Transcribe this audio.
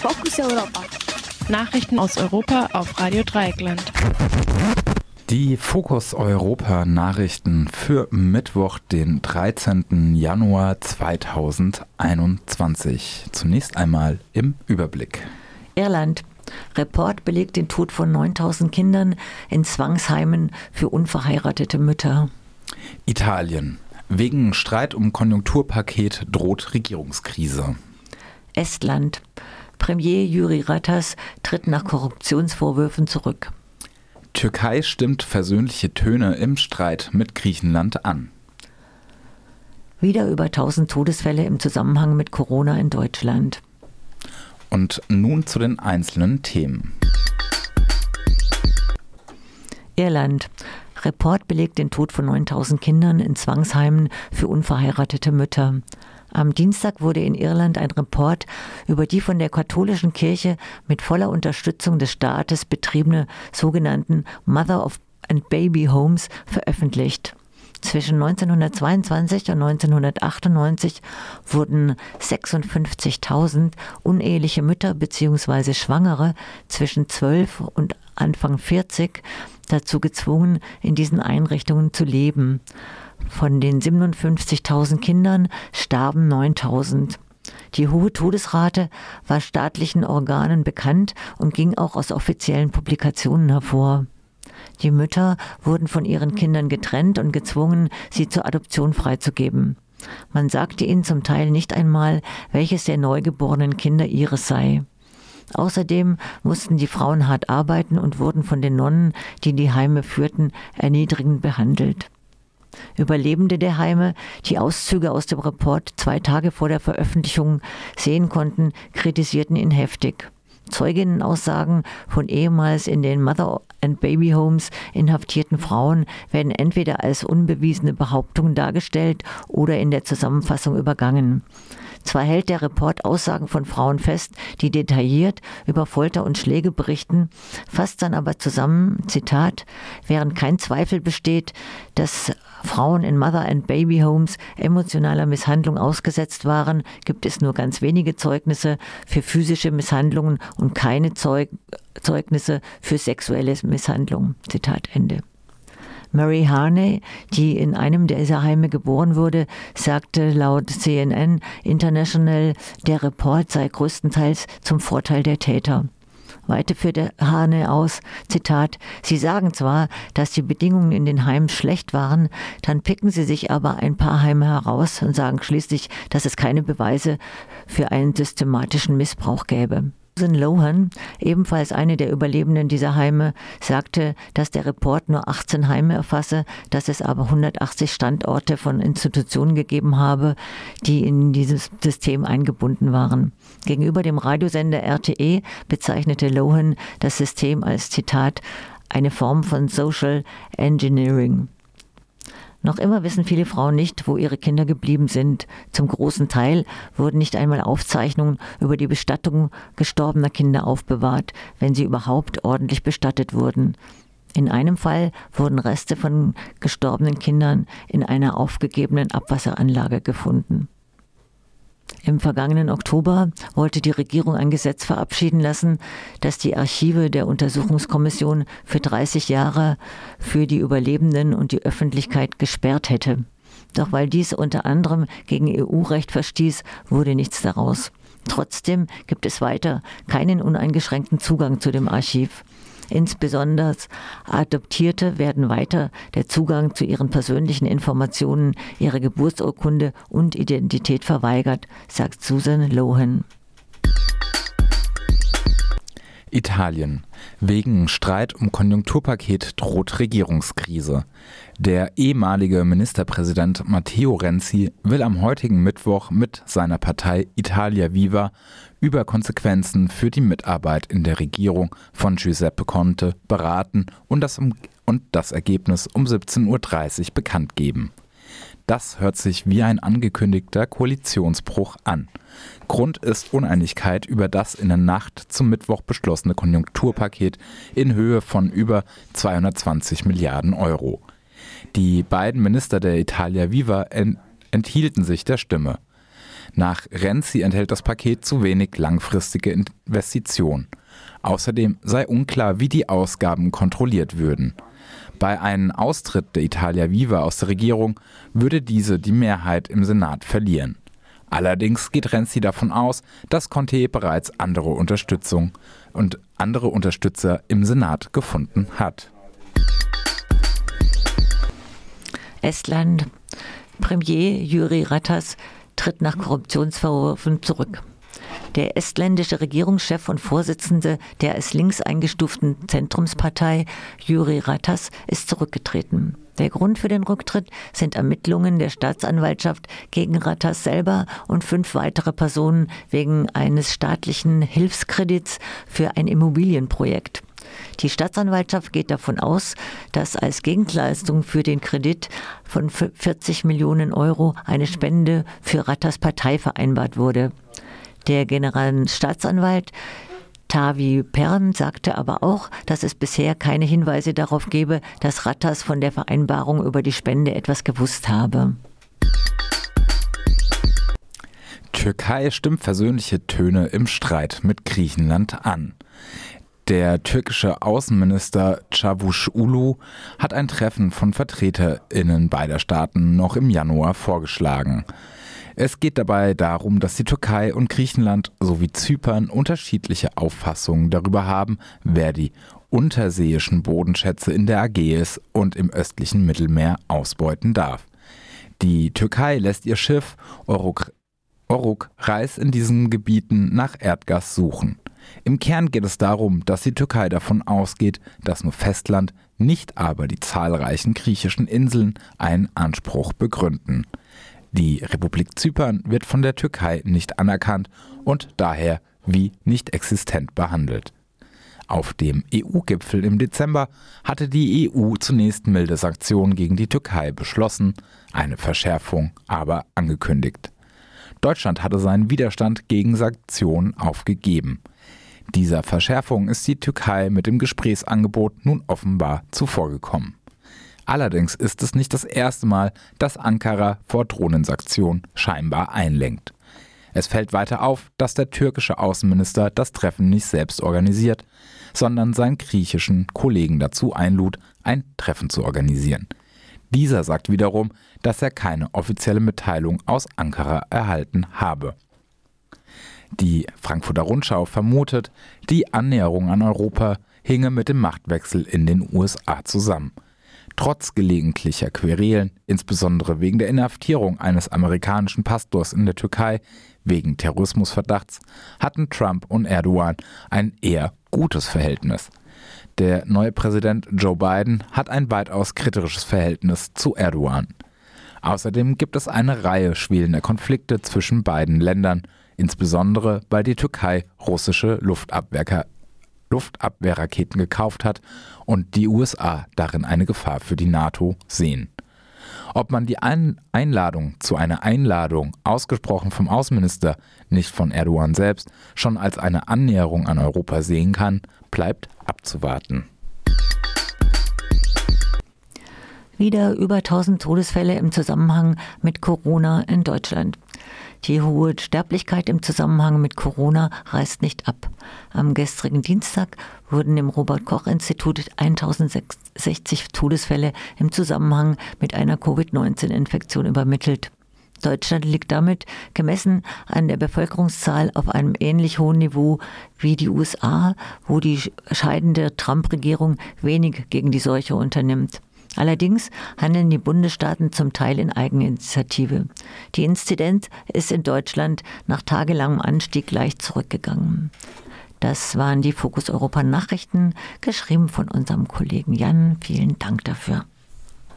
Fokus Europa. Nachrichten aus Europa auf Radio Dreieckland. Die Fokus Europa Nachrichten für Mittwoch, den 13. Januar 2021. Zunächst einmal im Überblick. Irland. Report belegt den Tod von 9000 Kindern in Zwangsheimen für unverheiratete Mütter. Italien. Wegen Streit um Konjunkturpaket droht Regierungskrise. Estland. Premier Jüri Ratas tritt nach Korruptionsvorwürfen zurück. Türkei stimmt versöhnliche Töne im Streit mit Griechenland an. Wieder über 1000 Todesfälle im Zusammenhang mit Corona in Deutschland. Und nun zu den einzelnen Themen. Irland. Report belegt den Tod von 9000 Kindern in Zwangsheimen für unverheiratete Mütter. Am Dienstag wurde in Irland ein Report über die von der katholischen Kirche mit voller Unterstützung des Staates betriebene sogenannten Mother of and Baby Homes veröffentlicht. Zwischen 1922 und 1998 wurden 56.000 uneheliche Mütter bzw. Schwangere zwischen 12 und Anfang 40 dazu gezwungen, in diesen Einrichtungen zu leben. Von den 57.000 Kindern starben 9.000. Die hohe Todesrate war staatlichen Organen bekannt und ging auch aus offiziellen Publikationen hervor. Die Mütter wurden von ihren Kindern getrennt und gezwungen, sie zur Adoption freizugeben. Man sagte ihnen zum Teil nicht einmal, welches der neugeborenen Kinder ihres sei. Außerdem mussten die Frauen hart arbeiten und wurden von den Nonnen, die die Heime führten, erniedrigend behandelt. Überlebende der Heime, die Auszüge aus dem Report zwei Tage vor der Veröffentlichung sehen konnten, kritisierten ihn heftig. Zeuginnenaussagen von ehemals in den Mother and Baby Homes inhaftierten Frauen werden entweder als unbewiesene Behauptungen dargestellt oder in der Zusammenfassung übergangen. Zwar hält der Report Aussagen von Frauen fest, die detailliert über Folter und Schläge berichten, fasst dann aber zusammen, Zitat, während kein Zweifel besteht, dass Frauen in Mother and Baby Homes emotionaler Misshandlung ausgesetzt waren, gibt es nur ganz wenige Zeugnisse für physische Misshandlungen und keine Zeug Zeugnisse für sexuelle Misshandlung. Zitat Ende. Mary Harney, die in einem dieser Heime geboren wurde, sagte laut CNN International, der Report sei größtenteils zum Vorteil der Täter. Weiter führte Hane aus, Zitat, Sie sagen zwar, dass die Bedingungen in den Heimen schlecht waren, dann picken Sie sich aber ein paar Heime heraus und sagen schließlich, dass es keine Beweise für einen systematischen Missbrauch gäbe. Susan Lohan, ebenfalls eine der Überlebenden dieser Heime, sagte, dass der Report nur 18 Heime erfasse, dass es aber 180 Standorte von Institutionen gegeben habe, die in dieses System eingebunden waren. Gegenüber dem Radiosender RTE bezeichnete Lohan das System als Zitat eine Form von Social Engineering. Noch immer wissen viele Frauen nicht, wo ihre Kinder geblieben sind. Zum großen Teil wurden nicht einmal Aufzeichnungen über die Bestattung gestorbener Kinder aufbewahrt, wenn sie überhaupt ordentlich bestattet wurden. In einem Fall wurden Reste von gestorbenen Kindern in einer aufgegebenen Abwasseranlage gefunden. Im vergangenen Oktober wollte die Regierung ein Gesetz verabschieden lassen, das die Archive der Untersuchungskommission für 30 Jahre für die Überlebenden und die Öffentlichkeit gesperrt hätte. Doch weil dies unter anderem gegen EU-Recht verstieß, wurde nichts daraus. Trotzdem gibt es weiter keinen uneingeschränkten Zugang zu dem Archiv. Insbesondere Adoptierte werden weiter der Zugang zu ihren persönlichen Informationen, ihrer Geburtsurkunde und Identität verweigert, sagt Susan Lohan. Italien. Wegen Streit um Konjunkturpaket droht Regierungskrise. Der ehemalige Ministerpräsident Matteo Renzi will am heutigen Mittwoch mit seiner Partei Italia Viva über Konsequenzen für die Mitarbeit in der Regierung von Giuseppe Conte beraten und das, und das Ergebnis um 17.30 Uhr bekannt geben. Das hört sich wie ein angekündigter Koalitionsbruch an. Grund ist Uneinigkeit über das in der Nacht zum Mittwoch beschlossene Konjunkturpaket in Höhe von über 220 Milliarden Euro. Die beiden Minister der Italia Viva enthielten sich der Stimme. Nach Renzi enthält das Paket zu wenig langfristige Investitionen. Außerdem sei unklar, wie die Ausgaben kontrolliert würden. Bei einem Austritt der Italia Viva aus der Regierung würde diese die Mehrheit im Senat verlieren. Allerdings geht Renzi davon aus, dass Conte bereits andere Unterstützung und andere Unterstützer im Senat gefunden hat. Estland Premier Jüri Ratas tritt nach Korruptionsvorwürfen zurück. Der estländische Regierungschef und Vorsitzende der als links eingestuften Zentrumspartei, Jüri Ratas, ist zurückgetreten. Der Grund für den Rücktritt sind Ermittlungen der Staatsanwaltschaft gegen Ratas selber und fünf weitere Personen wegen eines staatlichen Hilfskredits für ein Immobilienprojekt. Die Staatsanwaltschaft geht davon aus, dass als Gegenleistung für den Kredit von 40 Millionen Euro eine Spende für Rattas Partei vereinbart wurde. Der Generalstaatsanwalt Tavi Pern sagte aber auch, dass es bisher keine Hinweise darauf gebe, dass Rattas von der Vereinbarung über die Spende etwas gewusst habe. Türkei stimmt versöhnliche Töne im Streit mit Griechenland an. Der türkische Außenminister Çavuşoğlu hat ein Treffen von VertreterInnen beider Staaten noch im Januar vorgeschlagen. Es geht dabei darum, dass die Türkei und Griechenland sowie Zypern unterschiedliche Auffassungen darüber haben, wer die unterseeischen Bodenschätze in der Ägäis und im östlichen Mittelmeer ausbeuten darf. Die Türkei lässt ihr Schiff Oruk, Oruk Reis in diesen Gebieten nach Erdgas suchen. Im Kern geht es darum, dass die Türkei davon ausgeht, dass nur Festland, nicht aber die zahlreichen griechischen Inseln einen Anspruch begründen. Die Republik Zypern wird von der Türkei nicht anerkannt und daher wie nicht existent behandelt. Auf dem EU-Gipfel im Dezember hatte die EU zunächst milde Sanktionen gegen die Türkei beschlossen, eine Verschärfung aber angekündigt. Deutschland hatte seinen Widerstand gegen Sanktionen aufgegeben. Dieser Verschärfung ist die Türkei mit dem Gesprächsangebot nun offenbar zuvorgekommen. Allerdings ist es nicht das erste Mal, dass Ankara vor Drohnensanktionen scheinbar einlenkt. Es fällt weiter auf, dass der türkische Außenminister das Treffen nicht selbst organisiert, sondern seinen griechischen Kollegen dazu einlud, ein Treffen zu organisieren. Dieser sagt wiederum, dass er keine offizielle Mitteilung aus Ankara erhalten habe. Die Frankfurter Rundschau vermutet, die Annäherung an Europa hinge mit dem Machtwechsel in den USA zusammen. Trotz gelegentlicher Querelen, insbesondere wegen der Inhaftierung eines amerikanischen Pastors in der Türkei wegen Terrorismusverdachts, hatten Trump und Erdogan ein eher gutes Verhältnis. Der neue Präsident Joe Biden hat ein weitaus kritisches Verhältnis zu Erdogan. Außerdem gibt es eine Reihe schwelender Konflikte zwischen beiden Ländern, insbesondere weil die Türkei russische Luftabwehr Luftabwehrraketen gekauft hat und die USA darin eine Gefahr für die NATO sehen. Ob man die Ein Einladung zu einer Einladung, ausgesprochen vom Außenminister, nicht von Erdogan selbst, schon als eine Annäherung an Europa sehen kann, bleibt abzuwarten. Wieder über 1000 Todesfälle im Zusammenhang mit Corona in Deutschland. Die hohe Sterblichkeit im Zusammenhang mit Corona reißt nicht ab. Am gestrigen Dienstag wurden im Robert Koch Institut 1060 Todesfälle im Zusammenhang mit einer Covid-19-Infektion übermittelt. Deutschland liegt damit gemessen an der Bevölkerungszahl auf einem ähnlich hohen Niveau wie die USA, wo die scheidende Trump-Regierung wenig gegen die Seuche unternimmt. Allerdings handeln die Bundesstaaten zum Teil in Eigeninitiative. Die Inzidenz ist in Deutschland nach tagelangem Anstieg leicht zurückgegangen. Das waren die Fokus Europa Nachrichten, geschrieben von unserem Kollegen Jan. Vielen Dank dafür.